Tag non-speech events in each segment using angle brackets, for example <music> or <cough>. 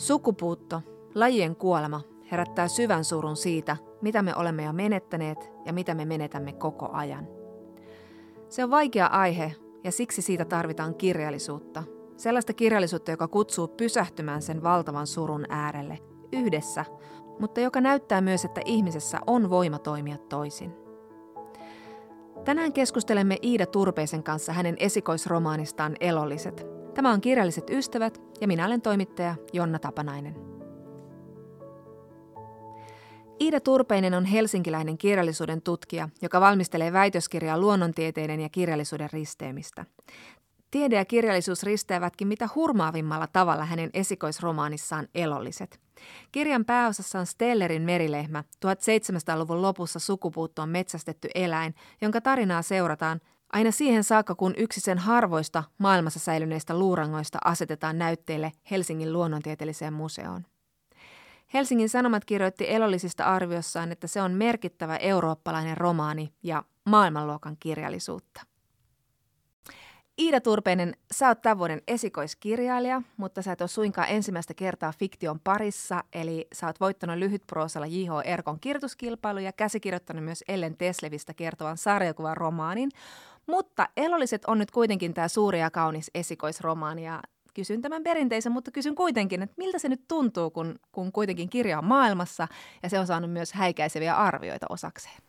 Sukupuutto, lajien kuolema, herättää syvän surun siitä, mitä me olemme jo menettäneet ja mitä me menetämme koko ajan. Se on vaikea aihe ja siksi siitä tarvitaan kirjallisuutta. Sellaista kirjallisuutta, joka kutsuu pysähtymään sen valtavan surun äärelle yhdessä, mutta joka näyttää myös, että ihmisessä on voima toimia toisin. Tänään keskustelemme Iida Turpeisen kanssa hänen esikoisromaanistaan Elolliset. Tämä on Kirjalliset ystävät ja minä olen toimittaja Jonna Tapanainen. Iida Turpeinen on helsinkiläinen kirjallisuuden tutkija, joka valmistelee väitöskirjaa luonnontieteiden ja kirjallisuuden risteemistä. Tiede ja kirjallisuus risteävätkin mitä hurmaavimmalla tavalla hänen esikoisromaanissaan Elolliset. Kirjan pääosassa on Stellerin merilehmä, 1700-luvun lopussa sukupuuttoon metsästetty eläin, jonka tarinaa seurataan aina siihen saakka, kun yksi sen harvoista maailmassa säilyneistä luurangoista asetetaan näytteille Helsingin luonnontieteelliseen museoon. Helsingin Sanomat kirjoitti elollisista arviossaan, että se on merkittävä eurooppalainen romaani ja maailmanluokan kirjallisuutta. Iida Turpeinen, sä oot tämän vuoden esikoiskirjailija, mutta sä et ole suinkaan ensimmäistä kertaa fiktion parissa, eli sä oot voittanut lyhytproosalla J.H. Erkon kirjoituskilpailu ja käsikirjoittanut myös Ellen Teslevistä kertovan sarjakuvan romaanin. Mutta Elolliset on nyt kuitenkin tämä suuri ja kaunis esikoisromaani ja kysyn tämän perinteisen, mutta kysyn kuitenkin, että miltä se nyt tuntuu, kun, kun kuitenkin kirja on maailmassa ja se on saanut myös häikäiseviä arvioita osakseen?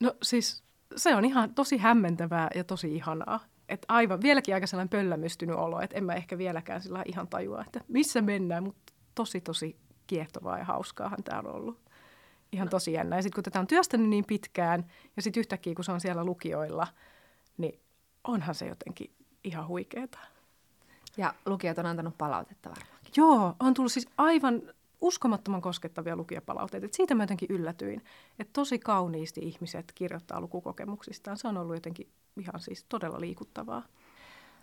No siis se on ihan tosi hämmentävää ja tosi ihanaa että aivan vieläkin aika sellainen pöllämystynyt olo, että en mä ehkä vieläkään sillä ihan tajua, että missä mennään, mutta tosi tosi kiehtovaa ja hauskaahan tämä on ollut. Ihan tosi jännä. Ja sitten kun tätä on työstänyt niin pitkään ja sitten yhtäkkiä kun se on siellä lukijoilla, niin onhan se jotenkin ihan huikeeta. Ja lukijat on antanut palautetta varmaankin. Joo, on tullut siis aivan uskomattoman koskettavia lukijapalautteita. Et siitä mä jotenkin yllätyin, että tosi kauniisti ihmiset kirjoittaa lukukokemuksistaan. Se on ollut jotenkin ihan siis todella liikuttavaa.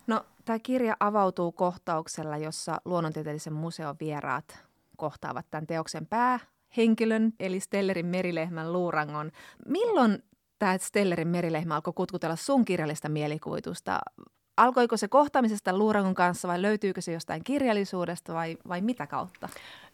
No, tämä kirja avautuu kohtauksella, jossa luonnontieteellisen museon vieraat kohtaavat tämän teoksen päähenkilön, eli Stellerin merilehmän luurangon. Milloin tämä Stellerin merilehmä alkoi kutkutella sun kirjallista mielikuvitusta? Alkoiko se kohtaamisesta luurangon kanssa vai löytyykö se jostain kirjallisuudesta vai, vai mitä kautta?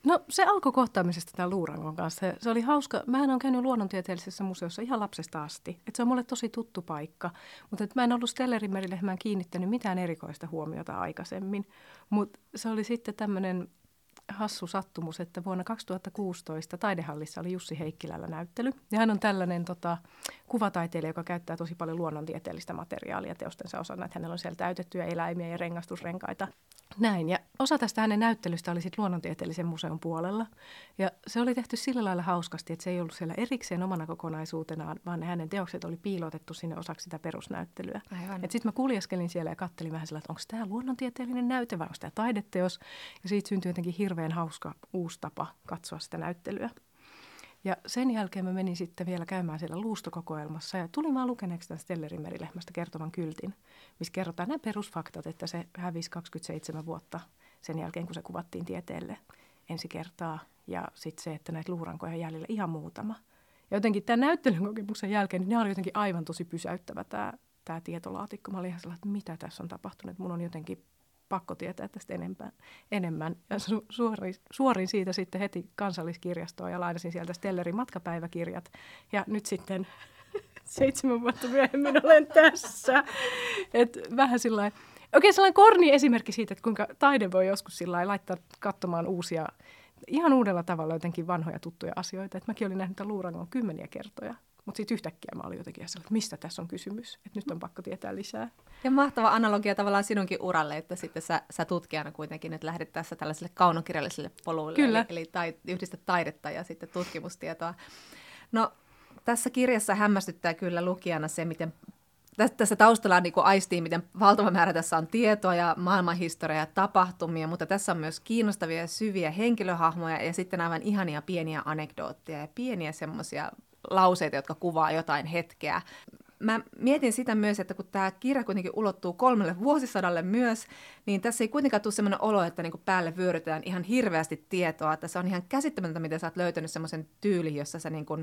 No se alkoi kohtaamisesta tämän luurangon kanssa. Se oli hauska. Mähän olen käynyt luonnontieteellisessä museossa ihan lapsesta asti. Et se on mulle tosi tuttu paikka. Mutta mä en ollut Stellerin merilehmään kiinnittänyt mitään erikoista huomiota aikaisemmin. Mutta se oli sitten tämmöinen hassu sattumus, että vuonna 2016 Taidehallissa oli Jussi Heikkilällä näyttely. Ja hän on tällainen tota, kuvataiteilija, joka käyttää tosi paljon luonnontieteellistä materiaalia teostensa osana. Että hänellä on siellä täytettyjä eläimiä ja rengastusrenkaita. Näin, ja osa tästä hänen näyttelystä oli sitten luonnontieteellisen museon puolella. Ja se oli tehty sillä lailla hauskasti, että se ei ollut siellä erikseen omana kokonaisuutenaan, vaan ne hänen teokset oli piilotettu sinne osaksi sitä perusnäyttelyä. Sitten mä kuljeskelin siellä ja kattelin vähän sillä, että onko tämä luonnontieteellinen näyte vai onko tämä taideteos. Ja siitä syntyi jotenkin hirveän hauska uusi tapa katsoa sitä näyttelyä. Ja sen jälkeen mä menin sitten vielä käymään siellä luustokokoelmassa ja tulin vaan lukeneeksi tämän Stellerin merilehmästä kertovan kyltin, missä kerrotaan nämä perusfaktat, että se hävisi 27 vuotta sen jälkeen, kun se kuvattiin tieteelle ensi kertaa. Ja sitten se, että näitä luurankoja on jäljellä ihan muutama. Ja jotenkin tämän näyttelyn kokemuksen jälkeen, niin ne oli jotenkin aivan tosi pysäyttävä tämä, tämä tietolaatikko. Mä olin ihan sellainen, että mitä tässä on tapahtunut. Mun on jotenkin pakko tietää tästä enempää, enemmän. Ja su, suorin, suorin siitä sitten heti kansalliskirjastoon ja lainasin sieltä Stellerin matkapäiväkirjat. Ja nyt sitten <laughs> seitsemän vuotta myöhemmin olen tässä. Et vähän sillä Okei, sellainen korni esimerkki siitä, että kuinka taide voi joskus sillä laittaa katsomaan uusia, ihan uudella tavalla jotenkin vanhoja tuttuja asioita. Et mäkin olin nähnyt luurangon kymmeniä kertoja mutta sitten yhtäkkiä mä olin jotenkin että mistä tässä on kysymys, että nyt on pakko tietää lisää. Ja mahtava analogia tavallaan sinunkin uralle, että sitten sä, sä tutkijana kuitenkin nyt lähdet tässä tällaiselle kaunokirjalliselle polulle, Kyllä. eli, eli tai, yhdistät taidetta ja sitten tutkimustietoa. No tässä kirjassa hämmästyttää kyllä lukijana se, miten tässä taustalla niin aistii, miten valtava määrä tässä on tietoa ja maailmanhistoriaa ja tapahtumia, mutta tässä on myös kiinnostavia ja syviä henkilöhahmoja ja sitten aivan ihania pieniä anekdootteja ja pieniä semmoisia lauseita, jotka kuvaa jotain hetkeä. Mä mietin sitä myös, että kun tämä kirja kuitenkin ulottuu kolmelle vuosisadalle myös, niin tässä ei kuitenkaan tule sellainen olo, että niinku päälle vyörytään ihan hirveästi tietoa. Se on ihan käsittämätöntä, miten sä oot löytänyt semmoisen tyylin, jossa sä niinku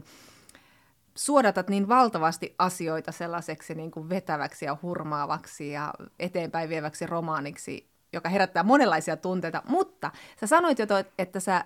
suodatat niin valtavasti asioita sellaiseksi niin kuin vetäväksi ja hurmaavaksi ja eteenpäin vieväksi romaaniksi, joka herättää monenlaisia tunteita, mutta sä sanoit jo, että sä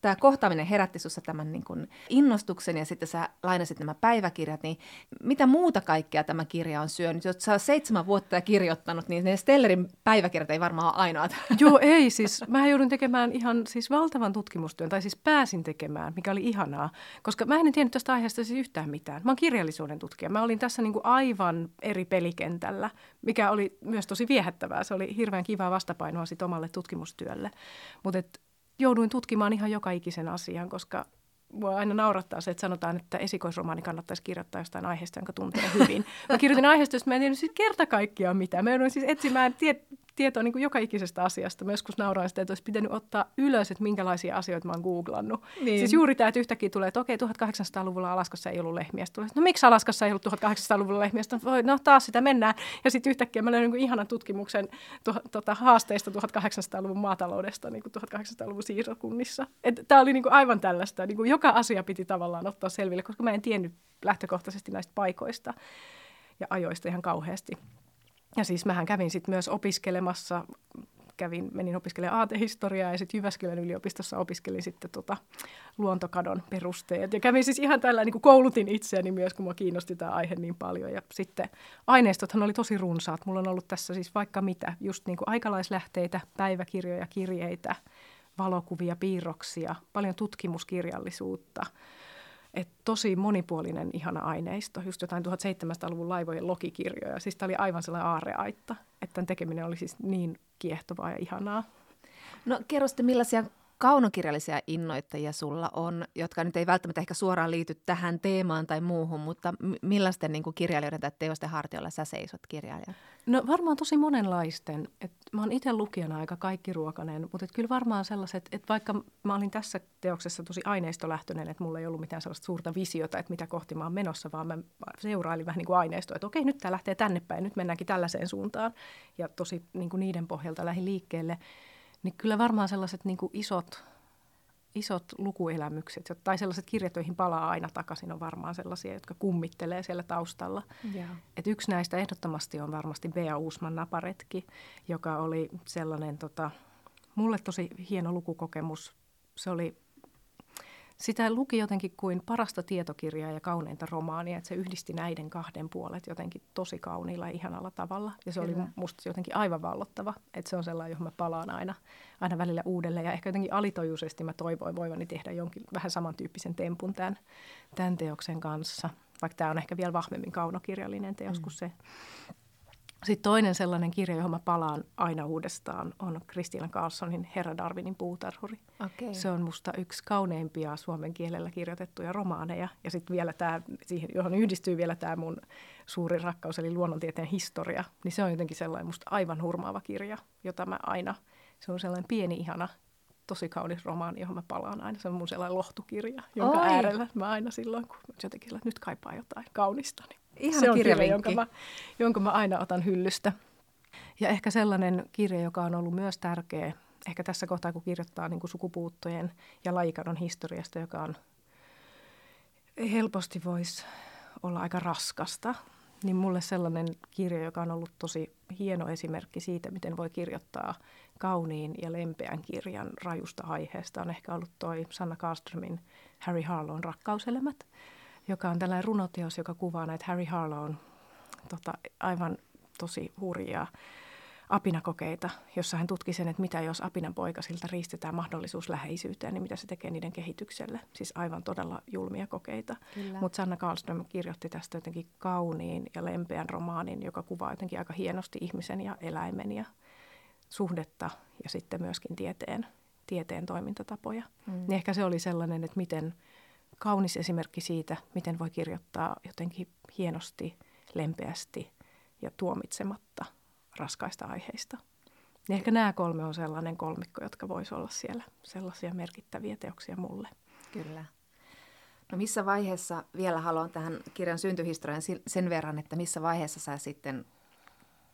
tämä kohtaaminen herätti sinussa tämän niin kuin innostuksen ja sitten sä lainasit nämä päiväkirjat, niin mitä muuta kaikkea tämä kirja on syönyt? Jos sä seitsemän vuotta ja kirjoittanut, niin ne Stellerin päiväkirjat ei varmaan ole ainoat. <laughs> Joo, ei siis. Mä joudun tekemään ihan siis valtavan tutkimustyön, tai siis pääsin tekemään, mikä oli ihanaa, koska mä en tiennyt tästä aiheesta siis yhtään mitään. Mä oon kirjallisuuden tutkija. Mä olin tässä niin kuin aivan eri pelikentällä, mikä oli myös tosi viehättävää. Se oli hirveän kivaa vastapainoa sit omalle tutkimustyölle. Mutta jouduin tutkimaan ihan joka ikisen asian, koska mua aina naurattaa se, että sanotaan, että esikoisromaani kannattaisi kirjoittaa jostain aiheesta, jonka tuntee hyvin. Mä kirjoitin aiheesta, josta mä en tiennyt siis kerta kaikkiaan mitään. Mä jouduin siis etsimään tie- tietoa niin kuin joka ikisestä asiasta. Mä joskus nauroin sitä, että olisi pitänyt ottaa ylös, että minkälaisia asioita mä oon googlannut. Niin. Siis juuri tämä, että yhtäkkiä tulee, että okei, 1800-luvulla Alaskassa ei ollut lehmiä. Sitten tulee, no miksi Alaskassa ei ollut 1800-luvulla lehmiä? Sitten voi, no taas sitä mennään. Ja sitten yhtäkkiä mä löydän niin ihanan tutkimuksen tuh, tota, haasteista 1800-luvun maataloudesta niin 1800-luvun siirtokunnissa. Tämä oli niin kuin aivan tällaista. Niin kuin joka asia piti tavallaan ottaa selville, koska mä en tiennyt lähtökohtaisesti näistä paikoista ja ajoista ihan kauheasti. Ja siis mähän kävin sitten myös opiskelemassa, kävin, menin opiskelemaan aatehistoriaa ja sitten Jyväskylän yliopistossa opiskelin sitten tota luontokadon perusteet. Ja kävin siis ihan tällä, niin kuin koulutin itseäni myös, kun mua kiinnosti tämä aihe niin paljon. Ja sitten aineistothan oli tosi runsaat. Mulla on ollut tässä siis vaikka mitä, just niin kuin aikalaislähteitä, päiväkirjoja, kirjeitä, valokuvia, piirroksia, paljon tutkimuskirjallisuutta – et tosi monipuolinen, ihana aineisto, just jotain 1700-luvun laivojen logikirjoja. Siis tämä oli aivan sellainen aarreaitta, että tämän tekeminen oli siis niin kiehtovaa ja ihanaa. No kerro sitten, millaisia kaunokirjallisia innoittajia sulla on, jotka nyt ei välttämättä ehkä suoraan liity tähän teemaan tai muuhun, mutta millaisten niin kuin kirjailijoiden tai teosten hartiolla sä seisot kirjailija? No varmaan tosi monenlaisten. Et mä oon itse lukijana aika kaikkiruokainen, mutta et kyllä varmaan sellaiset, että vaikka mä olin tässä teoksessa tosi aineistolähtöinen, että mulla ei ollut mitään sellaista suurta visiota, että mitä kohti mä oon menossa, vaan mä seurailin vähän niin kuin aineistoa, että okei, nyt tämä lähtee tänne päin, nyt mennäänkin tällaiseen suuntaan. Ja tosi niin kuin niiden pohjalta lähdin liikkeelle. Niin kyllä varmaan sellaiset niin kuin isot, isot lukuelämykset tai sellaiset kirjat, joihin palaa aina takaisin, on varmaan sellaisia, jotka kummittelee siellä taustalla. Yeah. Et yksi näistä ehdottomasti on varmasti Bea Uusman Naparetki, joka oli sellainen tota, mulle tosi hieno lukukokemus. Se oli sitä luki jotenkin kuin parasta tietokirjaa ja kauneinta romaania, että se yhdisti näiden kahden puolet jotenkin tosi kauniilla ja ihanalla tavalla. Ja se Kyllä. oli musta jotenkin aivan vallottava, että se on sellainen, johon mä palaan aina, aina välillä uudelleen. Ja ehkä jotenkin alitojuisesti mä toivoin voivani tehdä jonkin vähän samantyyppisen tempun tämän, tämän teoksen kanssa. Vaikka tämä on ehkä vielä vahvemmin kaunokirjallinen teos mm. kuin se. Sitten toinen sellainen kirja, johon mä palaan aina uudestaan, on Kristiina Carlsonin Herra Darwinin puutarhuri. Okay. Se on musta yksi kauneimpia suomen kielellä kirjoitettuja romaaneja. Ja sitten vielä tämä, siihen, johon yhdistyy vielä tämä mun suuri rakkaus, eli luonnontieteen historia. Niin se on jotenkin sellainen musta aivan hurmaava kirja, jota mä aina, se on sellainen pieni ihana tosi kaunis romaani, johon mä palaan aina. Se on mun sellainen lohtukirja, jonka Oi. äärellä mä aina silloin, kun jotenkin että nyt kaipaa jotain kaunista, niin Ihan se on kirja, jonka mä, jonka mä aina otan hyllystä. Ja ehkä sellainen kirja, joka on ollut myös tärkeä, ehkä tässä kohtaa, kun kirjoittaa niin kuin sukupuuttojen ja lajikadon historiasta, joka on helposti voisi olla aika raskasta, niin mulle sellainen kirja, joka on ollut tosi hieno esimerkki siitä, miten voi kirjoittaa kauniin ja lempeän kirjan rajusta aiheesta, on ehkä ollut toi Sanna Karlströmin Harry Harlown rakkauselämät joka on tällainen runoteos, joka kuvaa näitä Harry Harlown tota, aivan tosi hurjia apinakokeita, jossa hän tutki sen, että mitä jos apinan poikasilta riistetään mahdollisuus läheisyyteen, niin mitä se tekee niiden kehitykselle. Siis aivan todella julmia kokeita. Mutta Sanna Karlström kirjoitti tästä jotenkin kauniin ja lempeän romaanin, joka kuvaa jotenkin aika hienosti ihmisen ja eläimen ja suhdetta ja sitten myöskin tieteen, tieteen toimintatapoja. Mm. Niin ehkä se oli sellainen, että miten – kaunis esimerkki siitä, miten voi kirjoittaa jotenkin hienosti, lempeästi ja tuomitsematta raskaista aiheista. Niin ehkä nämä kolme on sellainen kolmikko, jotka voisi olla siellä sellaisia merkittäviä teoksia mulle. Kyllä. No missä vaiheessa, vielä haluan tähän kirjan syntyhistorian sen verran, että missä vaiheessa sä sitten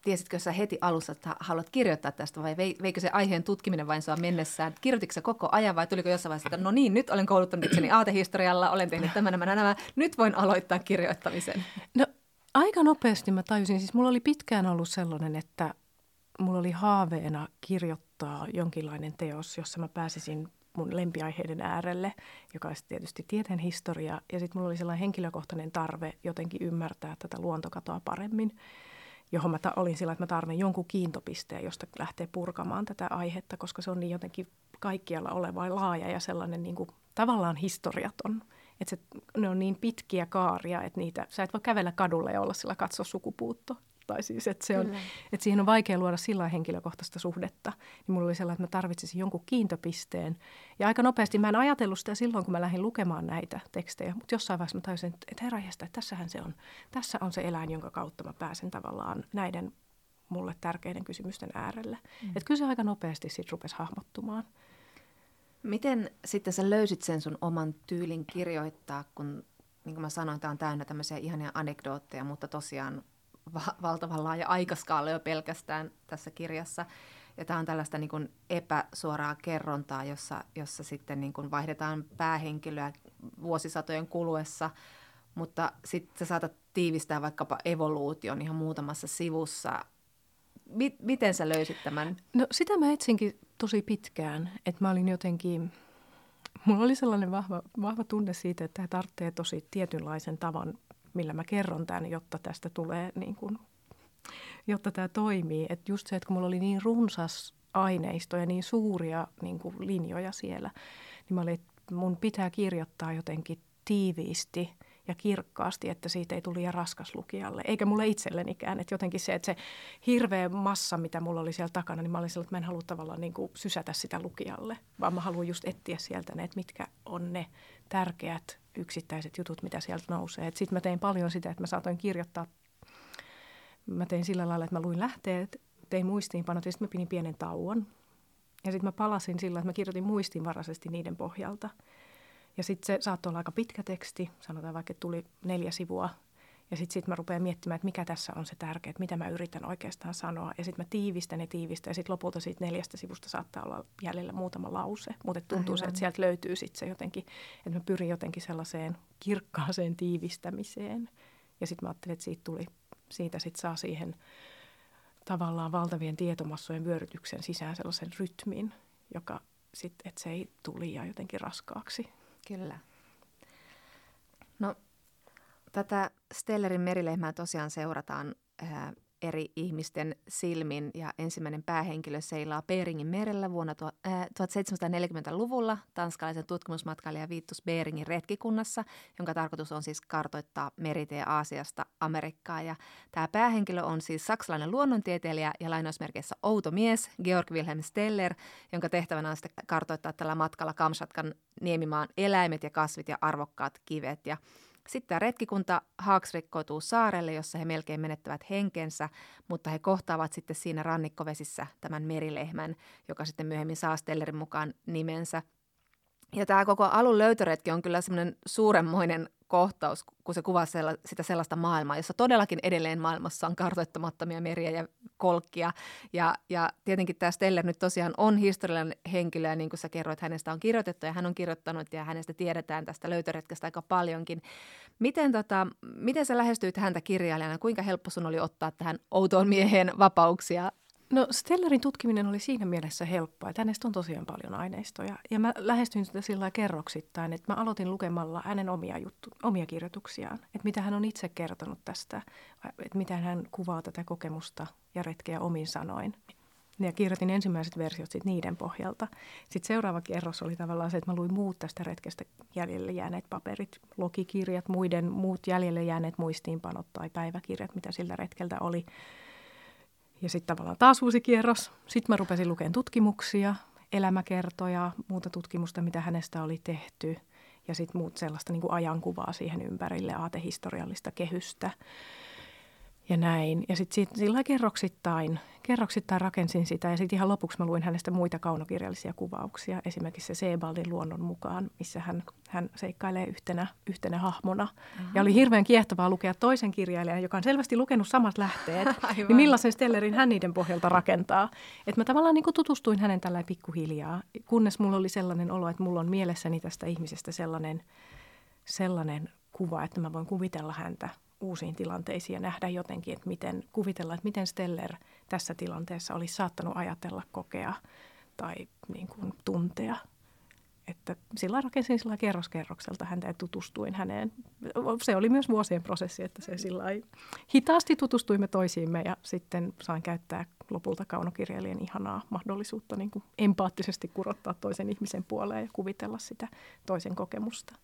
tiesitkö sä heti alussa, että haluat kirjoittaa tästä vai veikö se aiheen tutkiminen vain sua mennessään? Kirjoititko sä koko ajan vai tuliko jossain vaiheessa, että no niin, nyt olen kouluttanut itseni aatehistorialla, olen tehnyt <laughs> tämän, nämä, nämä, nyt voin aloittaa kirjoittamisen? No aika nopeasti mä tajusin, siis mulla oli pitkään ollut sellainen, että mulla oli haaveena kirjoittaa jonkinlainen teos, jossa mä pääsisin mun lempiaiheiden äärelle, joka olisi tietysti tieteen historia. Ja sitten mulla oli sellainen henkilökohtainen tarve jotenkin ymmärtää tätä luontokatoa paremmin, johon mä ta- olin sillä, että mä tarvitsen jonkun kiintopisteen, josta lähtee purkamaan tätä aihetta, koska se on niin jotenkin kaikkialla oleva laaja ja sellainen niin kuin, tavallaan historiaton. Että se, ne on niin pitkiä kaaria, että niitä, sä et voi kävellä kadulle ja olla sillä katso sukupuutto. Tai siis, että, se on, että siihen on vaikea luoda sillä henkilökohtaista suhdetta. Niin mulla oli sellainen, että mä tarvitsisin jonkun kiintopisteen. Ja aika nopeasti mä en ajatellut sitä silloin, kun mä lähdin lukemaan näitä tekstejä. Mutta jossain vaiheessa mä tajusin, että herra että tässähän se on. Tässä on se eläin, jonka kautta mä pääsen tavallaan näiden mulle tärkeiden kysymysten äärelle. Mm. Että kyllä se aika nopeasti sitten rupesi hahmottumaan. Miten sitten sä löysit sen sun oman tyylin kirjoittaa, kun niin kuin mä sanoin, tämä on täynnä tämmöisiä ihania anekdootteja, mutta tosiaan va- valtavan laaja aikaskaala jo pelkästään tässä kirjassa. Ja tämä on tällaista niin kuin epäsuoraa kerrontaa, jossa, jossa sitten niin kuin vaihdetaan päähenkilöä vuosisatojen kuluessa, mutta sitten sä saatat tiivistää vaikkapa evoluution ihan muutamassa sivussa. M- miten sä löysit tämän? No sitä mä etsinkin tosi pitkään, että mä olin jotenkin, mulla oli sellainen vahva, vahva tunne siitä, että tämä tarvitsee tosi tietynlaisen tavan millä mä kerron tämän, jotta tästä tulee niin kuin, jotta tämä toimii. Että just se, että kun mulla oli niin runsas aineisto ja niin suuria niin kuin linjoja siellä, niin mä olin, että mun pitää kirjoittaa jotenkin tiiviisti ja kirkkaasti, että siitä ei tuli liian raskas lukijalle. Eikä mulle itsellenikään. Että jotenkin se, että se hirveä massa, mitä mulla oli siellä takana, niin mä olin sellainen, että mä en halua tavallaan niin kuin sysätä sitä lukijalle, vaan mä haluan just etsiä sieltä ne, että mitkä on ne tärkeät yksittäiset jutut, mitä sieltä nousee. Sitten mä tein paljon sitä, että mä saatoin kirjoittaa. Mä tein sillä lailla, että mä luin lähteet, tein muistiinpanot ja sitten mä pidin pienen tauon. Ja sitten mä palasin sillä, että mä kirjoitin muistiinvaraisesti niiden pohjalta. Ja sitten se saattoi olla aika pitkä teksti, sanotaan vaikka, että tuli neljä sivua ja sitten sit mä rupean miettimään, että mikä tässä on se tärkeä, että mitä mä yritän oikeastaan sanoa. Ja sitten mä tiivistän ja tiivistän ja sitten lopulta siitä neljästä sivusta saattaa olla jäljellä muutama lause. Mutta tuntuu se, että sieltä löytyy sitten se jotenkin, että mä pyrin jotenkin sellaiseen kirkkaaseen tiivistämiseen. Ja sitten mä ajattelin, että siitä, tuli, siitä sitten saa siihen tavallaan valtavien tietomassojen vyörytyksen sisään sellaisen rytmin, joka sitten, että se ei tuli ja jotenkin raskaaksi. Kyllä. Tätä Stellerin merilehmää tosiaan seurataan ää, eri ihmisten silmin ja ensimmäinen päähenkilö seilaa Beringin merellä vuonna tu- ää, 1740-luvulla tanskalaisen tutkimusmatkailija Viittus Beringin retkikunnassa, jonka tarkoitus on siis kartoittaa meritie Aasiasta Amerikkaa. Ja tämä päähenkilö on siis saksalainen luonnontieteilijä ja lainausmerkeissä outo mies Georg Wilhelm Steller, jonka tehtävänä on kartoittaa tällä matkalla Kamsatkan niemimaan eläimet ja kasvit ja arvokkaat kivet. Ja sitten tämä retkikunta haaksrikkoutuu saarelle, jossa he melkein menettävät henkensä, mutta he kohtaavat sitten siinä rannikkovesissä tämän merilehmän, joka sitten myöhemmin saa Stellerin mukaan nimensä. Ja tämä koko alun löytöretki on kyllä semmoinen suuremmoinen kohtaus, kun se kuvaa sella, sitä sellaista maailmaa, jossa todellakin edelleen maailmassa on kartoittamattomia meriä ja kolkkia. Ja, ja tietenkin tämä Steller nyt tosiaan on historiallinen henkilö, ja niin kuin sä kerroit, hänestä on kirjoitettu ja hän on kirjoittanut ja hänestä tiedetään tästä löytöretkestä aika paljonkin. Miten, tota, miten sä lähestyit häntä kirjailijana? Kuinka helppo sun oli ottaa tähän outoon mieheen vapauksia No Stellarin tutkiminen oli siinä mielessä helppoa, että hänestä on tosiaan paljon aineistoja. Ja mä lähestyin sitä sillä kerroksittain, että mä aloitin lukemalla hänen omia, juttu, omia kirjoituksiaan. Että mitä hän on itse kertonut tästä, että miten hän kuvaa tätä kokemusta ja retkeä omin sanoin. Ja kirjoitin ensimmäiset versiot sit niiden pohjalta. Sitten seuraava kerros oli tavallaan se, että mä luin muut tästä retkestä jäljelle jääneet paperit, logikirjat, muiden muut jäljelle jääneet muistiinpanot tai päiväkirjat, mitä sillä retkeltä oli. Ja sitten tavallaan taas uusi kierros. Sitten mä rupesin lukemaan tutkimuksia, elämäkertoja, muuta tutkimusta, mitä hänestä oli tehty. Ja sitten muut sellaista niin kuin ajankuvaa siihen ympärille, aatehistoriallista kehystä ja näin. Ja sitten sillä kerroksittain, kerroksittain rakensin sitä ja sitten ihan lopuksi mä luin hänestä muita kaunokirjallisia kuvauksia. Esimerkiksi se Sebaldin luonnon mukaan, missä hän, hän seikkailee yhtenä, yhtenä hahmona. Aha. Ja oli hirveän kiehtovaa lukea toisen kirjailijan, joka on selvästi lukenut samat lähteet, <laughs> niin millaisen Stellerin hän niiden pohjalta rakentaa. Että mä tavallaan niin tutustuin hänen tällä pikkuhiljaa, kunnes mulla oli sellainen olo, että mulla on mielessäni tästä ihmisestä sellainen, sellainen kuva, että mä voin kuvitella häntä uusiin tilanteisiin ja nähdä jotenkin, että miten kuvitella, että miten Steller tässä tilanteessa olisi saattanut ajatella, kokea tai niin kuin, tuntea että sillä rakensin sillä kerroskerrokselta häntä ja tutustuin häneen. Se oli myös vuosien prosessi, että se sillä hitaasti tutustuimme toisiimme ja sitten sain käyttää lopulta kaunokirjailijan ihanaa mahdollisuutta niin kuin empaattisesti kurottaa toisen ihmisen puoleen ja kuvitella sitä toisen kokemusta.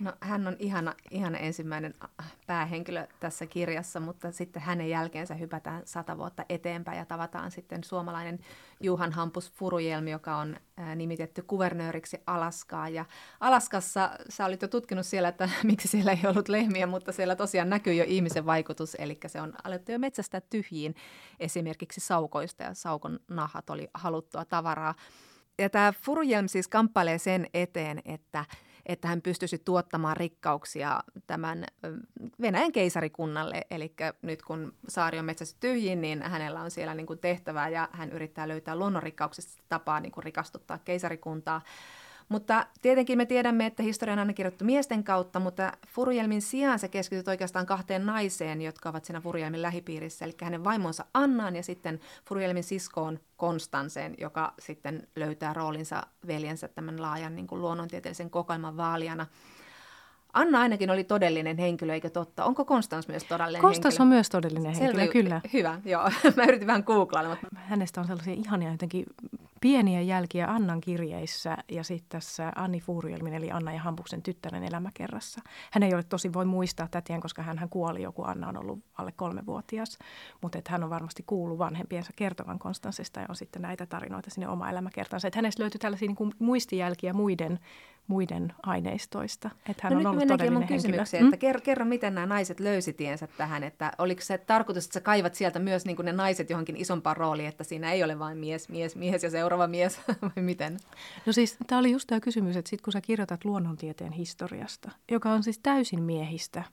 No, hän on ihana, ihana ensimmäinen äh, päähenkilö tässä kirjassa, mutta sitten hänen jälkeensä hypätään sata vuotta eteenpäin ja tavataan sitten suomalainen Juhan Hampus Furujelmi, joka on äh, nimitetty kuvernööriksi Alaskaa. Ja Alaskassa sä olit jo tutkinut siellä, että <laughs> miksi siellä ei ollut lehmiä, mutta siellä tosiaan näkyy jo ihmisen vaikutus, eli se on alettu jo metsästä tyhjiin esimerkiksi saukoista ja saukon nahat oli haluttua tavaraa. Ja tämä Furujelm siis kamppailee sen eteen, että – että hän pystyisi tuottamaan rikkauksia tämän Venäjän keisarikunnalle. Eli nyt kun saari on metsässä tyhjin, niin hänellä on siellä niin kuin tehtävää ja hän yrittää löytää luonnonrikkauksista tapaa niin kuin rikastuttaa keisarikuntaa. Mutta tietenkin me tiedämme, että historia on aina kirjoittu miesten kautta, mutta Furujelmin sijaan se keskityt oikeastaan kahteen naiseen, jotka ovat siinä Furujelmin lähipiirissä, eli hänen vaimonsa Annaan ja sitten Furujelmin siskoon Konstanseen, joka sitten löytää roolinsa veljensä tämän laajan niin kuin luonnontieteellisen kokoelman vaalijana. Anna ainakin oli todellinen henkilö, eikö totta? Onko Konstans myös todellinen Konstans henkilö? on myös todellinen henkilö, Selvä, kyllä. Hyvä, joo. <laughs> Mä yritin vähän googlailla. Mutta... Hänestä on sellaisia ihania jotenkin pieniä jälkiä Annan kirjeissä ja sitten tässä Anni Fuurielmin eli Anna ja Hampuksen tyttären elämäkerrassa. Hän ei ole tosi voi muistaa tätien, koska hän kuoli joku Anna on ollut alle kolmevuotias, mutta että hän on varmasti kuullut vanhempiensa kertovan Konstanssista ja on sitten näitä tarinoita sinne oma elämäkertansa. Että hänestä löytyy tällaisia niin kuin muistijälkiä muiden muiden aineistoista. Että hän no on nyt ollut todellinen mun kysymykseen, että kerro, kerro, miten nämä naiset löysi tiensä tähän, että oliko se tarkoitus, että sä kaivat sieltä myös niin kuin ne naiset johonkin isompaan rooliin, että siinä ei ole vain mies, mies, mies ja seuraava mies, <laughs> vai miten? No siis tämä oli just tämä kysymys, että sit kun sä kirjoitat luonnontieteen historiasta, joka on siis täysin miehistä,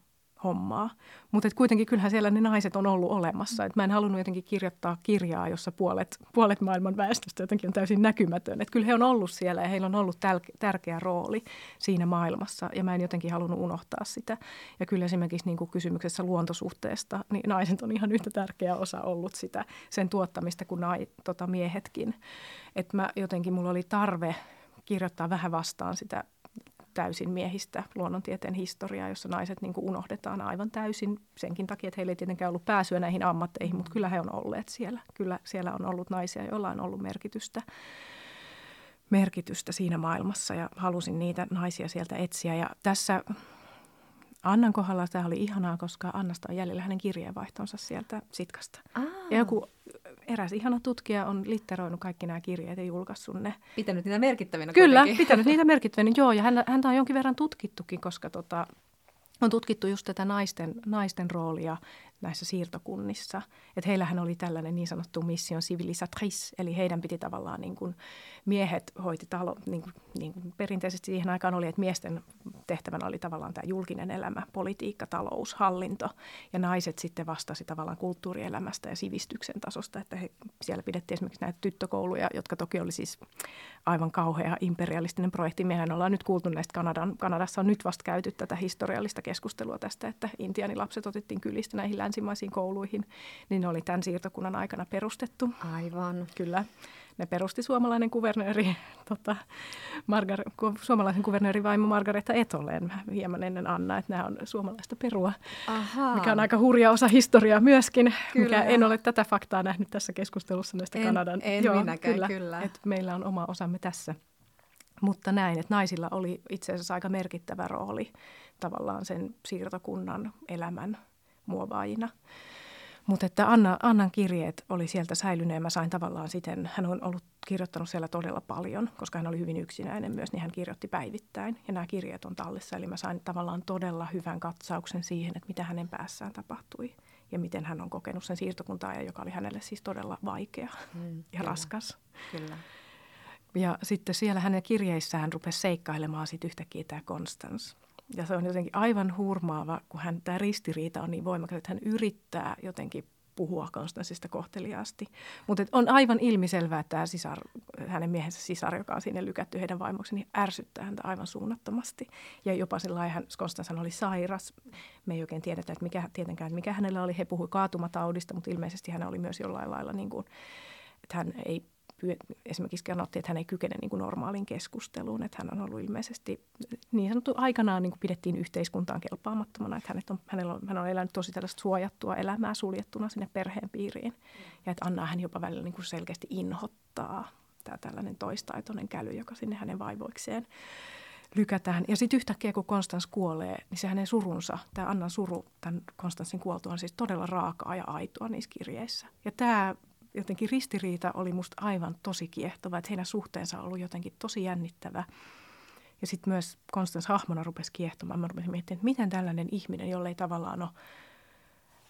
hommaa. Mutta kuitenkin kyllähän siellä ne naiset on ollut olemassa. Et mä en halunnut jotenkin kirjoittaa kirjaa, jossa puolet, puolet maailman väestöstä jotenkin on täysin näkymätön. Et kyllä he on ollut siellä ja heillä on ollut täl- tärkeä rooli siinä maailmassa ja mä en jotenkin halunnut unohtaa sitä. Ja kyllä esimerkiksi niin kuin kysymyksessä luontosuhteesta, niin naiset on ihan yhtä tärkeä osa ollut sitä sen tuottamista kuin nai, tota miehetkin. Että mä jotenkin, mulla oli tarve kirjoittaa vähän vastaan sitä täysin miehistä luonnontieteen historiaa, jossa naiset niin kuin unohdetaan aivan täysin senkin takia, että heillä ei tietenkään ollut pääsyä näihin ammatteihin, mutta kyllä he on olleet siellä. Kyllä siellä on ollut naisia, joilla on ollut merkitystä merkitystä siinä maailmassa ja halusin niitä naisia sieltä etsiä. Ja tässä Annan kohdalla tämä oli ihanaa, koska Annasta on jäljellä hänen kirjeenvaihtonsa sieltä Sitkasta. Aa. Ja joku eräs ihana tutkija on litteroinut kaikki nämä kirjeet ja julkaissut ne. Pitänyt niitä merkittävinä Kyllä, kuitenkin. pitänyt niitä <laughs> merkittävinä, joo. Ja häntä on jonkin verran tutkittukin, koska tota, on tutkittu just tätä naisten, naisten roolia näissä siirtokunnissa. Että heillähän oli tällainen niin sanottu mission civilisatrice, eli heidän piti tavallaan niin kuin miehet hoiti talo, niin kuin, niin kuin perinteisesti siihen aikaan oli, että miesten tehtävänä oli tavallaan tämä julkinen elämä, politiikka, talous, hallinto, ja naiset sitten vastasi tavallaan kulttuurielämästä ja sivistyksen tasosta, että he, siellä pidettiin esimerkiksi näitä tyttökouluja, jotka toki oli siis aivan kauhea imperialistinen projekti. Mehän ollaan nyt kuultu näistä Kanadan, Kanadassa on nyt vasta käyty tätä historiallista keskustelua tästä, että intianilapset otettiin kylistä näihin länsimaisiin kouluihin, niin ne oli tämän siirtokunnan aikana perustettu. Aivan. Kyllä. Ne perusti suomalainen kuvernööri, tota, Margar- suomalaisen kuvernööri vaimo Margareta Etoleen hieman ennen Anna, että nämä on suomalaista perua, Aha. mikä on aika hurja osa historiaa myöskin, kyllä. mikä en ole tätä faktaa nähnyt tässä keskustelussa näistä en, Kanadan. En Joo, minäkään, kyllä. kyllä. Että meillä on oma osamme tässä. Mutta näin, että naisilla oli itse asiassa aika merkittävä rooli tavallaan sen siirtokunnan elämän muovaajina. Mutta että Anna, Annan kirjeet oli sieltä säilyneet ja mä sain tavallaan siten, hän on ollut kirjoittanut siellä todella paljon, koska hän oli hyvin yksinäinen myös, niin hän kirjoitti päivittäin. Ja nämä kirjeet on tallessa, eli mä sain tavallaan todella hyvän katsauksen siihen, että mitä hänen päässään tapahtui ja miten hän on kokenut sen siirtokuntaa, joka oli hänelle siis todella vaikea mm, ja kyllä, raskas. Kyllä. Ja sitten siellä hänen kirjeissään rupesi seikkailemaan sitten yhtäkkiä tämä Constance. Ja se on jotenkin aivan hurmaava, kun hän, tämä ristiriita on niin voimakas, että hän yrittää jotenkin puhua Konstanssista kohteliaasti. Mutta on aivan ilmiselvää, että tämä sisar, hänen miehensä sisar, joka on sinne lykätty heidän vaimoksi, niin ärsyttää häntä aivan suunnattomasti. Ja jopa sellainen, Konstanssan oli sairas. Me ei oikein tiedetä, että mikä, tietenkään, että mikä hänellä oli. He puhui kaatumataudista, mutta ilmeisesti hän oli myös jollain lailla niin kuin, että hän ei esimerkiksi sanottiin, että hän ei kykene niin kuin normaaliin keskusteluun, että hän on ollut ilmeisesti niin sanottu aikanaan niin kuin pidettiin yhteiskuntaan kelpaamattomana, että hänet on, hänellä on, hän on elänyt tosi tällaista suojattua elämää suljettuna sinne perheen piiriin ja että Anna hän jopa välillä niin kuin selkeästi inhottaa tämä tällainen toistaitoinen käly, joka sinne hänen vaivoikseen lykätään. Ja sitten yhtäkkiä, kun Konstans kuolee, niin se hänen surunsa, tämä Annan suru tämän Konstanssin kuoltua on siis todella raakaa ja aitoa niissä kirjeissä. Ja tämä jotenkin ristiriita oli musta aivan tosi kiehtova, että heidän suhteensa on ollut jotenkin tosi jännittävä. Ja sitten myös Konstans hahmona rupesi kiehtomaan. Mä rupesin miettimään, että miten tällainen ihminen, jolle ei tavallaan ole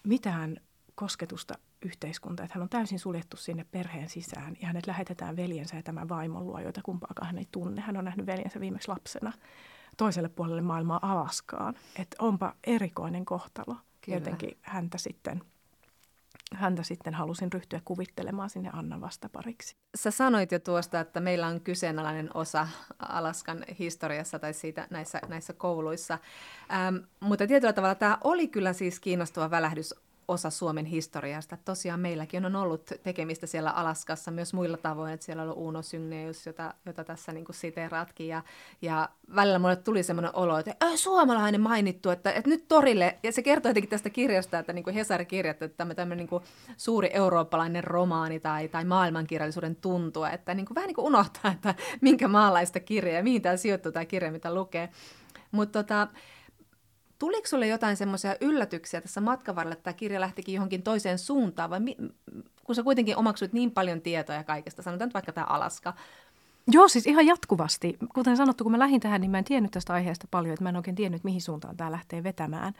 mitään kosketusta yhteiskunta, että hän on täysin suljettu sinne perheen sisään ja hänet lähetetään veljensä ja tämän vaimon luo, joita kumpaakaan hän ei tunne. Hän on nähnyt veljensä viimeksi lapsena toiselle puolelle maailmaa Alaskaan. Että onpa erikoinen kohtalo. Kyllä. Jotenkin häntä sitten – häntä sitten halusin ryhtyä kuvittelemaan sinne Annan vastapariksi. Sä sanoit jo tuosta, että meillä on kyseenalainen osa Alaskan historiassa tai siitä näissä, näissä kouluissa. Ähm, mutta tietyllä tavalla tämä oli kyllä siis kiinnostava välähdys osa Suomen historiasta. Tosiaan meilläkin on ollut tekemistä siellä Alaskassa myös muilla tavoin, että siellä on ollut Uno Synneus, jota, jota tässä niin kuin siteeraatkin. Ja, ja välillä mulle tuli semmoinen olo, että äh, suomalainen mainittu, että, että nyt torille. Ja se kertoo jotenkin tästä kirjasta, että niin kuin Hesari kirjoitti, että tämä tämmöinen niin kuin suuri eurooppalainen romaani tai, tai maailmankirjallisuuden tuntua, että niin kuin vähän niin kuin unohtaa, että minkä maalaista kirjaa ja mihin tämä sijoittuu tämä kirja, mitä lukee. Mutta tota, Tuliko sulle jotain semmoisia yllätyksiä tässä matkan varrella, että tämä kirja lähtikin johonkin toiseen suuntaan, vai mi- kun sä kuitenkin omaksuit niin paljon tietoja kaikesta, sanotaan nyt vaikka tämä Alaska, Joo, siis ihan jatkuvasti. Kuten sanottu, kun mä lähdin tähän, niin mä en tiennyt tästä aiheesta paljon, että mä en oikein tiennyt, mihin suuntaan tämä lähtee vetämään.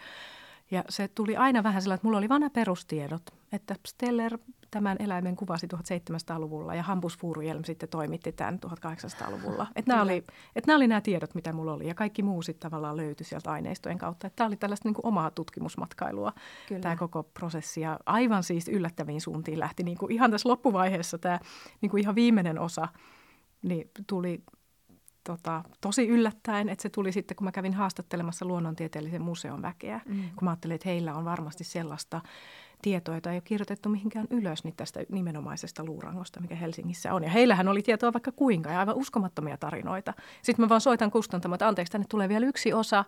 Ja se tuli aina vähän sellainen, että mulla oli vanha perustiedot, että Steller tämän eläimen kuvasi 1700-luvulla ja Hampus Furujelm sitten toimitti tämän 1800-luvulla. Että nämä, oli, että nämä oli nämä tiedot, mitä mulla oli ja kaikki muu sitten tavallaan löytyi sieltä aineistojen kautta. Että tämä oli tällaista niin kuin omaa tutkimusmatkailua, Kyllä. tämä koko prosessi ja aivan siis yllättäviin suuntiin lähti. Niin kuin ihan tässä loppuvaiheessa tämä niin kuin ihan viimeinen osa niin tuli tota, tosi yllättäen, että se tuli sitten, kun mä kävin haastattelemassa luonnontieteellisen museon väkeä, mm. kun mä ajattelin, että heillä on varmasti sellaista tietoa, jota ei ole kirjoitettu mihinkään ylös niin tästä nimenomaisesta luurangosta, mikä Helsingissä on. Ja heillähän oli tietoa vaikka kuinka ja aivan uskomattomia tarinoita. Sitten mä vaan soitan kustantamaan, että anteeksi, tänne tulee vielä yksi osa,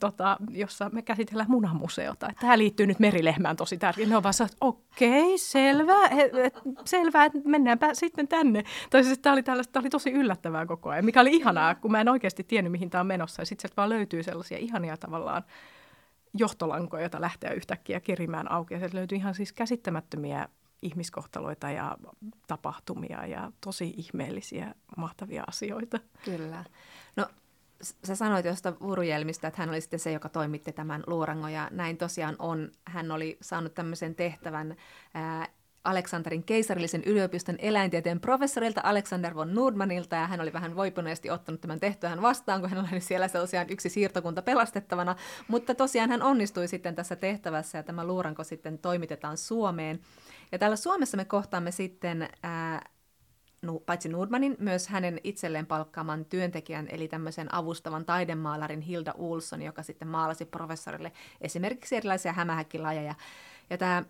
tota, jossa me käsitellään munamuseota. Että tämä liittyy nyt merilehmään tosi tärkeä. Ne on vaan että okei, selvä, et, et, selvä, että mennäänpä sitten tänne. Tai siis tämä oli, tällaista, tämä oli tosi yllättävää koko ajan, mikä oli ihanaa, kun mä en oikeasti tiennyt, mihin tämä on menossa. Ja sitten sieltä vaan löytyy sellaisia ihania tavallaan johtolankoja, joita lähtee yhtäkkiä kirimään auki. Ja sieltä löytyy ihan siis käsittämättömiä ihmiskohtaloita ja tapahtumia ja tosi ihmeellisiä, mahtavia asioita. Kyllä. No sä sanoit josta Vurujelmistä, että hän oli sitten se, joka toimitti tämän luurangon, ja näin tosiaan on. Hän oli saanut tämmöisen tehtävän ää, Aleksanterin keisarillisen yliopiston eläintieteen professorilta Alexander von Nordmanilta, ja hän oli vähän voipuneesti ottanut tämän tehtävän vastaan, kun hän oli siellä tosiaan yksi siirtokunta pelastettavana, mutta tosiaan hän onnistui sitten tässä tehtävässä, ja tämä luuranko sitten toimitetaan Suomeen. Ja täällä Suomessa me kohtaamme sitten ää, paitsi Nordmanin, myös hänen itselleen palkkaaman työntekijän, eli tämmöisen avustavan taidemaalarin Hilda Ulsson, joka sitten maalasi professorille esimerkiksi erilaisia hämähäkkilajeja. Ja tämä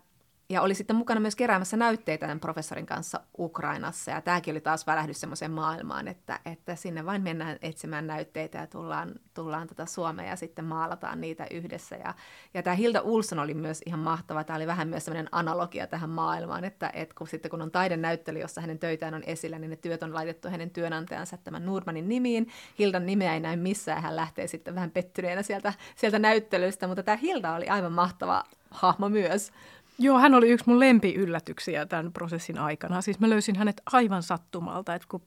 ja oli sitten mukana myös keräämässä näytteitä tämän professorin kanssa Ukrainassa. Ja tämäkin oli taas välähdys semmoiseen maailmaan, että, että sinne vain mennään etsimään näytteitä ja tullaan, tullaan tätä tota Suomea ja sitten maalataan niitä yhdessä. Ja, ja tämä Hilda Ulsson oli myös ihan mahtava. Tämä oli vähän myös semmoinen analogia tähän maailmaan, että, että kun, sitten kun on taidenäyttely, jossa hänen töitään on esillä, niin ne työt on laitettu hänen työnantajansa tämän Nurmanin nimiin. Hildan nimeä ei näy missään, hän lähtee sitten vähän pettyneenä sieltä, sieltä näyttelystä, mutta tämä Hilda oli aivan mahtava hahmo myös. Joo, hän oli yksi mun lempiyllätyksiä tämän prosessin aikana. Siis mä löysin hänet aivan sattumalta, että kun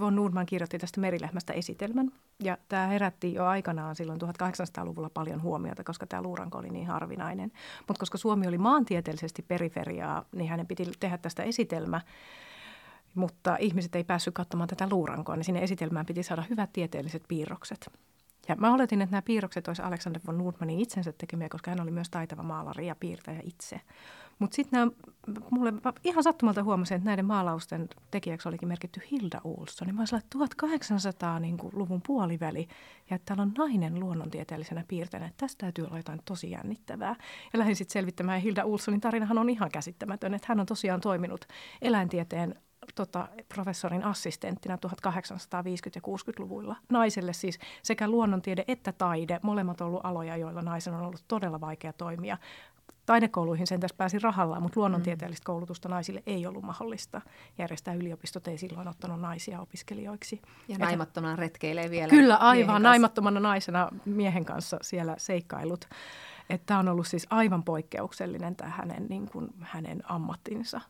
Von Nordman kirjoitti tästä merilehmästä esitelmän, ja tämä herätti jo aikanaan silloin 1800-luvulla paljon huomiota, koska tämä luuranko oli niin harvinainen. Mutta koska Suomi oli maantieteellisesti periferiaa, niin hänen piti tehdä tästä esitelmä, mutta ihmiset ei päässyt katsomaan tätä luurankoa, niin sinne esitelmään piti saada hyvät tieteelliset piirrokset. Ja mä oletin, että nämä piirrokset olisi Alexander von Nordmanin itsensä tekemiä, koska hän oli myös taitava maalari ja piirtäjä itse. Mutta sitten mulle ihan sattumalta huomasin, että näiden maalausten tekijäksi olikin merkitty Hilda Olsson. Niin mä sanoin, että 1800-luvun niin puoliväli ja että täällä on nainen luonnontieteellisenä piirteenä. Että tästä täytyy olla jotain tosi jännittävää. Ja lähdin sitten selvittämään. Hilda Olssonin tarinahan on ihan käsittämätön. Että hän on tosiaan toiminut eläintieteen tota, professorin assistenttina 1850- ja 60-luvuilla. Naiselle siis sekä luonnontiede että taide, molemmat ollut aloja, joilla naisen on ollut todella vaikea toimia. Taidekouluihin sen tässä pääsi rahalla, mutta luonnontieteellistä mm. koulutusta naisille ei ollut mahdollista järjestää. Yliopistot ei silloin ottanut naisia opiskelijoiksi. Ja naimattomana retkeilee vielä. Kyllä, aivan. Naimattomana naisena miehen kanssa siellä seikkailut. Tämä on ollut siis aivan poikkeuksellinen tämä hänen, niin kuin, hänen ammattinsa.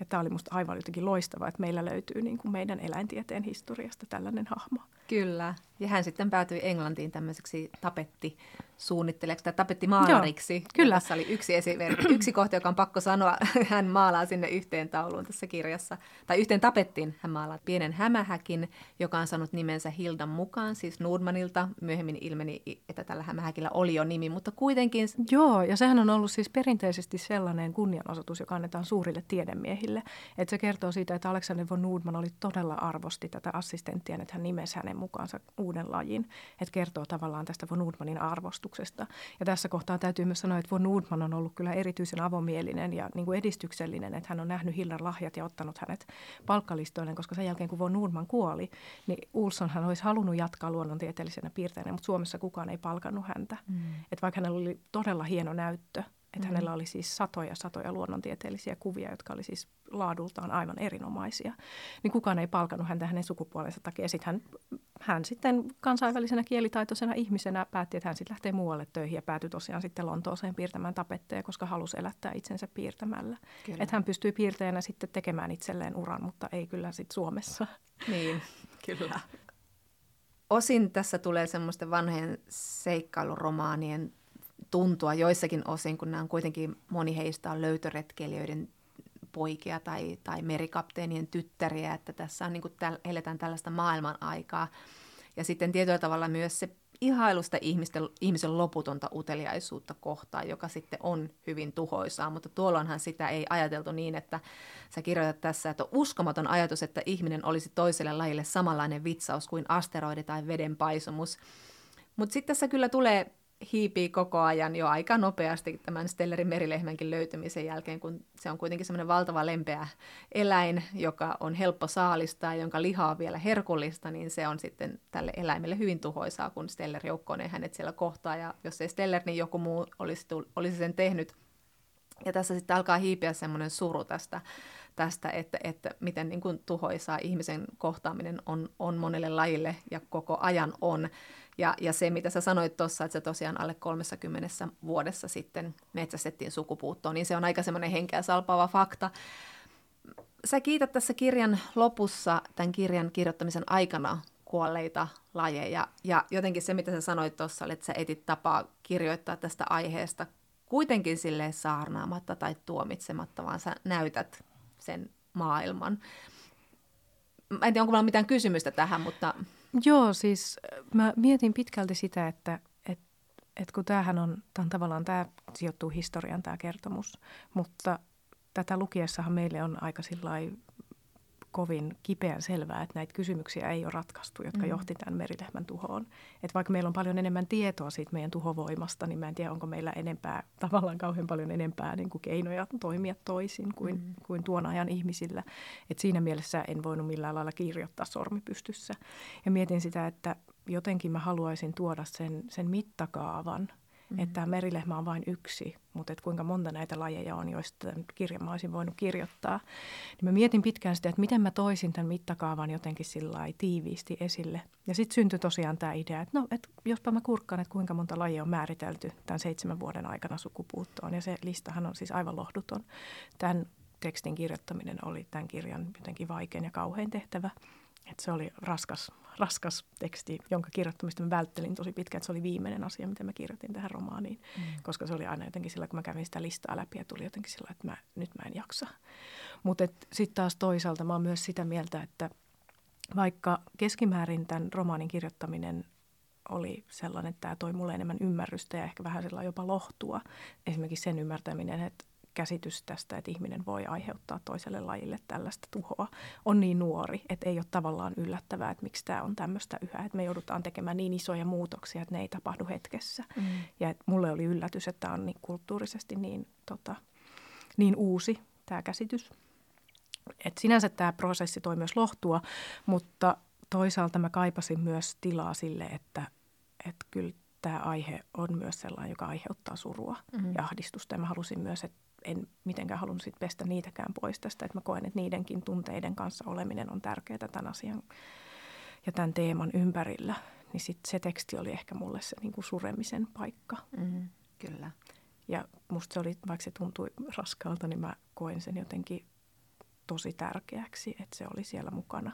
Ja tämä oli minusta aivan jotenkin loistavaa, että meillä löytyy niin kuin meidän eläintieteen historiasta tällainen hahmo. Kyllä. Ja hän sitten päätyi Englantiin tämmöiseksi tapetti suunnittelijaksi tai tapetti maalariksi. Joo, kyllä. Tässä oli yksi esimerkki, <clears throat> yksi kohta, joka on pakko sanoa. <laughs> Hän maalaa sinne yhteen tauluun tässä kirjassa. Tai yhteen tapettiin hän maalaa pienen hämähäkin, joka on saanut nimensä Hildan mukaan, siis Nordmanilta. Myöhemmin ilmeni, että tällä hämähäkillä oli jo nimi, mutta kuitenkin... Joo, ja sehän on ollut siis perinteisesti sellainen kunnianosoitus, joka annetaan suurille tiedemiehille. Että se kertoo siitä, että Alexander von Nordman oli todella arvosti tätä assistenttia, että hän nimesi hänen mukaansa uuden lajin. Että kertoo tavallaan tästä von Nordmanin arvostuksesta. Ja tässä kohtaa täytyy myös sanoa, että von Nordman on ollut kyllä erityisen avomielinen ja niin kuin edistyksellinen, että hän on nähnyt Hildan lahjat ja ottanut hänet palkkalistoille, koska sen jälkeen kun von Nordman kuoli, niin Ulsson hän olisi halunnut jatkaa luonnontieteellisenä piirteinä, mutta Suomessa kukaan ei palkannut häntä. Mm. Että vaikka hänellä oli todella hieno näyttö, että mm. hänellä oli siis satoja satoja luonnontieteellisiä kuvia, jotka oli siis laadultaan aivan erinomaisia. Niin kukaan ei palkannut häntä hänen sukupuolensa takia. Sitten hän, hän sitten kansainvälisenä kielitaitoisena ihmisenä päätti, että hän sitten lähtee muualle töihin ja päätyi tosiaan sitten Lontooseen piirtämään tapetteja, koska halusi elättää itsensä piirtämällä. Että hän pystyi piirtäjänä sitten tekemään itselleen uran, mutta ei kyllä sitten Suomessa. Niin, kyllä. Osin tässä tulee semmoisten vanhojen seikkailuromaanien tuntua joissakin osin, kun nämä on kuitenkin moni heistä on löytöretkeilijöiden poikia tai, tai merikapteenien tyttäriä, että tässä on niin kuin täl, eletään tällaista maailman aikaa. Ja sitten tietyllä tavalla myös se ihailusta ihmisten, ihmisen loputonta uteliaisuutta kohtaan, joka sitten on hyvin tuhoisaa, mutta tuolloinhan sitä ei ajateltu niin, että sä kirjoitat tässä, että on uskomaton ajatus, että ihminen olisi toiselle lajille samanlainen vitsaus kuin asteroidi tai vedenpaisumus. Mutta sitten tässä kyllä tulee hiipii koko ajan jo aika nopeasti tämän Stellerin merilehmänkin löytymisen jälkeen, kun se on kuitenkin semmoinen valtava lempeä eläin, joka on helppo saalistaa, jonka liha on vielä herkullista, niin se on sitten tälle eläimelle hyvin tuhoisaa, kun Steller joukkoinen hänet siellä kohtaa, ja jos ei Steller, niin joku muu olisi, olisi sen tehnyt. Ja tässä sitten alkaa hiipiä semmoinen suru tästä, tästä että, että miten niin kuin tuhoisaa ihmisen kohtaaminen on, on monelle lajille ja koko ajan on. Ja, ja se, mitä sä sanoit tuossa, että se tosiaan alle 30 vuodessa sitten metsästettiin sukupuuttoon, niin se on aika semmoinen henkeä salpaava fakta. Sä kiität tässä kirjan lopussa, tämän kirjan kirjoittamisen aikana kuolleita lajeja. Ja jotenkin se, mitä sä sanoit tuossa, että sä etit tapaa kirjoittaa tästä aiheesta kuitenkin sille saarnaamatta tai tuomitsematta, vaan sä näytät sen maailman. Mä en tiedä, onko meillä mitään kysymystä tähän, mutta... Joo, siis äh, mä mietin pitkälti sitä, että et, et kun tämähän on, tämän tavallaan tämä sijoittuu historian tämä kertomus, mutta tätä lukiessahan meille on aika kovin kipeän selvää, että näitä kysymyksiä ei ole ratkaistu, jotka mm. johti tämän merilehmän tuhoon. Et vaikka meillä on paljon enemmän tietoa siitä meidän tuhovoimasta, niin mä en tiedä, onko meillä enempää, tavallaan kauhean paljon enempää niin kuin keinoja toimia toisin kuin, mm. kuin tuon ajan ihmisillä. Et siinä mielessä en voinut millään lailla kirjoittaa sormi pystyssä. Ja mietin sitä, että jotenkin mä haluaisin tuoda sen, sen mittakaavan – Mm-hmm. Että tämä merilehmä on vain yksi, mutta että kuinka monta näitä lajeja on, joista kirja mä olisin voinut kirjoittaa. Niin mä mietin pitkään sitä, että miten mä toisin tämän mittakaavan jotenkin sillä tiiviisti esille. Ja sitten syntyi tosiaan tämä idea, että no, että jospa mä kurkkaan, että kuinka monta lajia on määritelty tämän seitsemän vuoden aikana sukupuuttoon. Ja se listahan on siis aivan lohduton. Tämän tekstin kirjoittaminen oli tämän kirjan jotenkin vaikein ja kauhein tehtävä. Että se oli raskas, raskas teksti, jonka kirjoittamista mä välttelin tosi pitkään. Että se oli viimeinen asia, mitä mä kirjoitin tähän romaaniin, mm. koska se oli aina jotenkin sillä, kun mä kävin sitä listaa läpi ja tuli jotenkin sillä, että mä, nyt mä en jaksa. Mutta sitten taas toisaalta mä oon myös sitä mieltä, että vaikka keskimäärin tämän romaanin kirjoittaminen oli sellainen, että tämä toi mulle enemmän ymmärrystä ja ehkä vähän sellainen jopa lohtua. Esimerkiksi sen ymmärtäminen, että käsitys tästä, että ihminen voi aiheuttaa toiselle lajille tällaista tuhoa, on niin nuori, että ei ole tavallaan yllättävää, että miksi tämä on tämmöistä yhä. Että me joudutaan tekemään niin isoja muutoksia, että ne ei tapahdu hetkessä. Mm. Ja että mulle oli yllätys, että tämä on niin kulttuurisesti niin, tota, niin uusi tämä käsitys. Et sinänsä tämä prosessi toi myös lohtua, mutta toisaalta mä kaipasin myös tilaa sille, että, että kyllä tämä aihe on myös sellainen, joka aiheuttaa surua mm-hmm. ja ahdistusta. Ja mä halusin myös, että en mitenkään halunnut sit pestä niitäkään pois tästä, että mä koen, että niidenkin tunteiden kanssa oleminen on tärkeää tämän asian ja tämän teeman ympärillä. Niin sit se teksti oli ehkä mulle se niin kuin suremisen paikka. Mm-hmm. Kyllä. Ja musta se oli, vaikka se tuntui raskaalta, niin mä koen sen jotenkin tosi tärkeäksi, että se oli siellä mukana.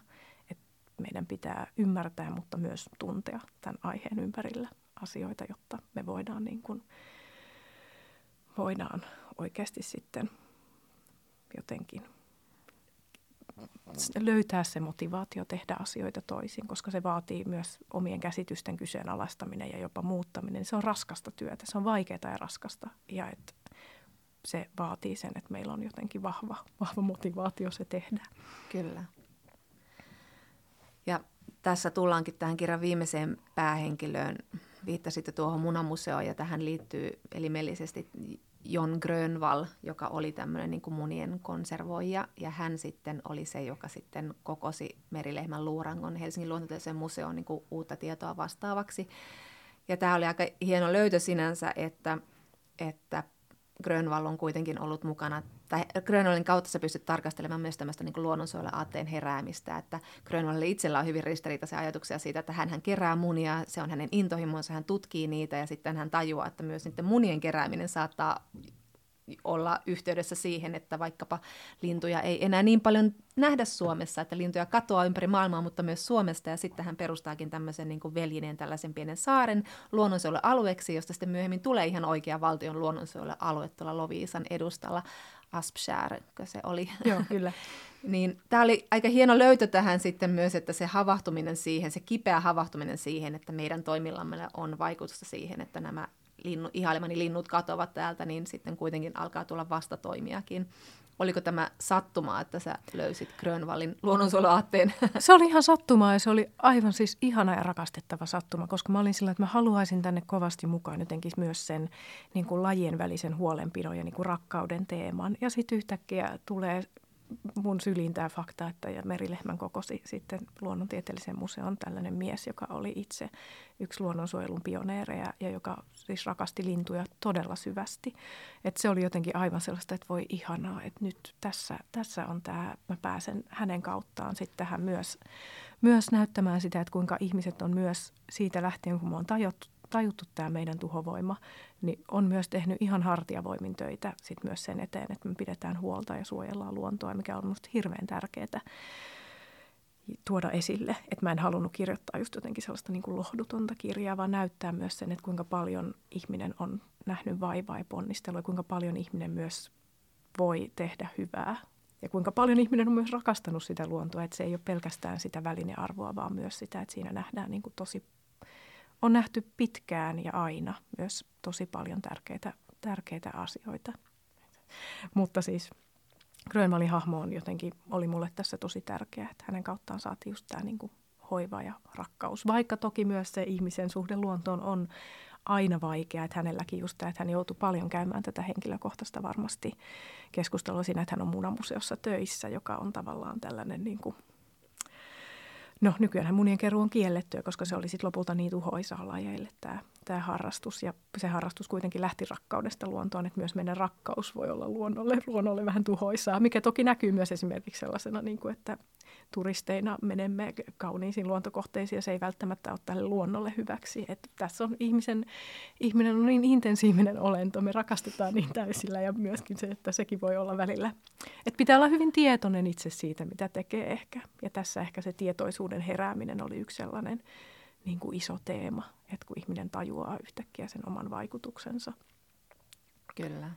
Että meidän pitää ymmärtää, mutta myös tuntea tämän aiheen ympärillä asioita, jotta me voidaan, niin kuin, voidaan oikeasti sitten jotenkin löytää se motivaatio tehdä asioita toisin, koska se vaatii myös omien käsitysten kyseenalaistaminen ja jopa muuttaminen. Se on raskasta työtä, se on vaikeaa ja raskasta ja et se vaatii sen, että meillä on jotenkin vahva, vahva motivaatio se tehdä. Kyllä. Ja tässä tullaankin tähän kirjan viimeiseen päähenkilöön. Viittasitte tuohon munamuseoon ja tähän liittyy elimellisesti Jon Grönvall, joka oli tämmöinen niin kuin munien konservoija, ja hän sitten oli se, joka sitten kokosi merilehmän luurangon Helsingin luontotieteellisen museon niin kuin uutta tietoa vastaavaksi. Ja tämä oli aika hieno löytö sinänsä, että, että Grönvall on kuitenkin ollut mukana, tai Grönvallin kautta sä pystyt tarkastelemaan myös tämmöistä niin luonnonsuojelun aatteen heräämistä, että Grönvallilla itsellä on hyvin ristiriitaisia ajatuksia siitä, että hän, hän kerää munia, se on hänen intohimonsa, hän tutkii niitä ja sitten hän tajuaa, että myös niiden munien kerääminen saattaa olla yhteydessä siihen, että vaikkapa lintuja ei enää niin paljon nähdä Suomessa, että lintuja katoaa ympäri maailmaa, mutta myös Suomesta, ja sitten hän perustaakin tämmöisen niin kuin veljineen tällaisen pienen saaren luonnonsuojelualueeksi, josta sitten myöhemmin tulee ihan oikea valtion luonnonsuojelualue tuolla Loviisan edustalla, Aspskär, se oli. <laughs> Joo, kyllä. <laughs> niin tämä oli aika hieno löytö tähän sitten myös, että se havahtuminen siihen, se kipeä havahtuminen siihen, että meidän toimillamme on vaikutusta siihen, että nämä linnu, ihailemani linnut katoavat täältä, niin sitten kuitenkin alkaa tulla vastatoimiakin. Oliko tämä sattumaa, että sä löysit Grönvallin luonnonsuojeluaatteen? Se oli ihan sattumaa ja se oli aivan siis ihana ja rakastettava sattuma, koska mä olin sillä, että mä haluaisin tänne kovasti mukaan jotenkin myös sen niin kuin lajien välisen huolenpidon ja niin kuin rakkauden teeman. Ja sitten yhtäkkiä tulee mun syliin tämä fakta, että ja Merilehmän kokosi sitten luonnontieteellisen museon tällainen mies, joka oli itse yksi luonnonsuojelun pioneereja ja joka siis rakasti lintuja todella syvästi. Et se oli jotenkin aivan sellaista, että voi ihanaa, että nyt tässä, tässä on tämä, mä pääsen hänen kauttaan sitten tähän myös, myös näyttämään sitä, että kuinka ihmiset on myös siitä lähtien, kun me on tajuttu, tajuttu tämä meidän tuhovoima, niin on myös tehnyt ihan hartiavoimin töitä sit myös sen eteen, että me pidetään huolta ja suojellaan luontoa, mikä on minusta hirveän tärkeää tuoda esille. Että mä en halunnut kirjoittaa just jotenkin sellaista niin kuin lohdutonta kirjaa, vaan näyttää myös sen, että kuinka paljon ihminen on nähnyt vaivaa ja ponnistelua kuinka paljon ihminen myös voi tehdä hyvää. Ja kuinka paljon ihminen on myös rakastanut sitä luontoa, että se ei ole pelkästään sitä välinearvoa, vaan myös sitä, että siinä nähdään niin kuin tosi on nähty pitkään ja aina myös tosi paljon tärkeitä, tärkeitä asioita. Mutta siis Grönvallin hahmo on jotenkin, oli mulle tässä tosi tärkeä, että hänen kauttaan saatiin just tämä niin hoiva ja rakkaus. Vaikka toki myös se ihmisen suhde luontoon on aina vaikea, että hänelläkin just tämä, että hän joutui paljon käymään tätä henkilökohtaista varmasti keskustelua siinä, että hän on munamuseossa töissä, joka on tavallaan tällainen niin kuin No nykyään munien keruu on kiellettyä, koska se oli sitten lopulta niin tuhoisaa lajeille tämä, tämä harrastus. Ja se harrastus kuitenkin lähti rakkaudesta luontoon, että myös meidän rakkaus voi olla luonnolle, luonnolle vähän tuhoisaa, mikä toki näkyy myös esimerkiksi sellaisena, niin kuin, että turisteina menemme kauniisiin luontokohteisiin ja se ei välttämättä ole tälle luonnolle hyväksi. Että tässä on ihmisen, ihminen on niin intensiivinen olento, me rakastetaan niin täysillä ja myöskin se, että sekin voi olla välillä. Että pitää olla hyvin tietoinen itse siitä, mitä tekee ehkä. Ja tässä ehkä se tietoisuuden herääminen oli yksi sellainen niin kuin iso teema, että kun ihminen tajuaa yhtäkkiä sen oman vaikutuksensa. Kyllä.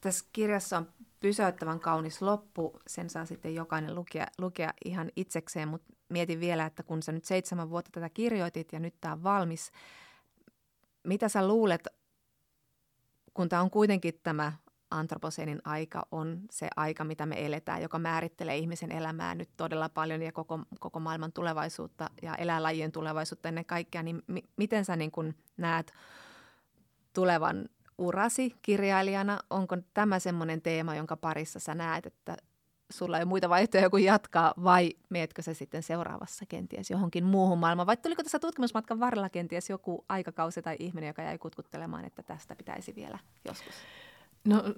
Tässä kirjassa on pysäyttävän kaunis loppu. Sen saa sitten jokainen lukea, lukea ihan itsekseen, mutta mietin vielä, että kun sä nyt seitsemän vuotta tätä kirjoitit ja nyt tämä on valmis, mitä sä luulet, kun tämä on kuitenkin tämä antroposeenin aika on se aika, mitä me eletään, joka määrittelee ihmisen elämää nyt todella paljon ja koko, koko maailman tulevaisuutta ja eläinlajien tulevaisuutta ennen kaikkea, niin mi- miten sä niin kun näet tulevan urasi kirjailijana? Onko tämä semmoinen teema, jonka parissa sä näet, että sulla ei muita vaihtoehtoja kuin jatkaa, vai meetkö se sitten seuraavassa kenties johonkin muuhun maailmaan? Vai tuliko tässä tutkimusmatkan varrella kenties joku aikakausi tai ihminen, joka jäi kutkuttelemaan, että tästä pitäisi vielä joskus? No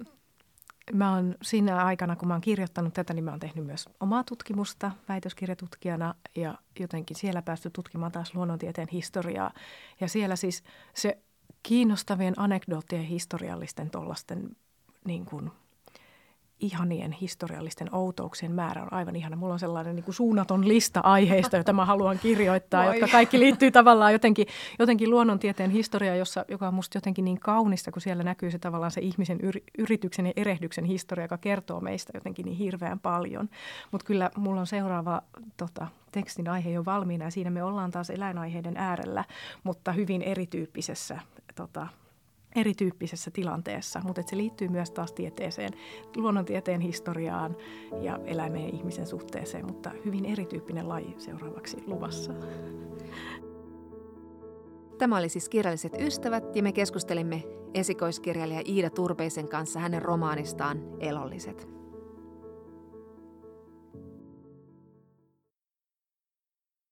mä oon siinä aikana, kun mä oon kirjoittanut tätä, niin mä oon tehnyt myös omaa tutkimusta väitöskirjatutkijana ja jotenkin siellä päästy tutkimaan taas luonnontieteen historiaa. Ja siellä siis se kiinnostavien anekdoottien historiallisten tuollaisten niin kuin – ihanien historiallisten outouksien määrä on aivan ihana. Mulla on sellainen niin kuin suunnaton lista aiheista, joita mä haluan kirjoittaa, Moi. jotka kaikki liittyy tavallaan jotenkin, jotenkin luonnontieteen historiaan, jossa, joka on musta jotenkin niin kaunista, kun siellä näkyy se tavallaan se ihmisen yri, yrityksen ja erehdyksen historia, joka kertoo meistä jotenkin niin hirveän paljon. Mutta kyllä mulla on seuraava tota, tekstin aihe jo valmiina ja siinä me ollaan taas eläinaiheiden äärellä, mutta hyvin erityyppisessä tota, erityyppisessä tilanteessa, mutta se liittyy myös taas tieteeseen, luonnontieteen historiaan ja eläimen ja ihmisen suhteeseen, mutta hyvin erityyppinen laji seuraavaksi luvassa. Tämä oli siis Kirjalliset ystävät ja me keskustelimme esikoiskirjailija Iida Turpeisen kanssa hänen romaanistaan Elolliset.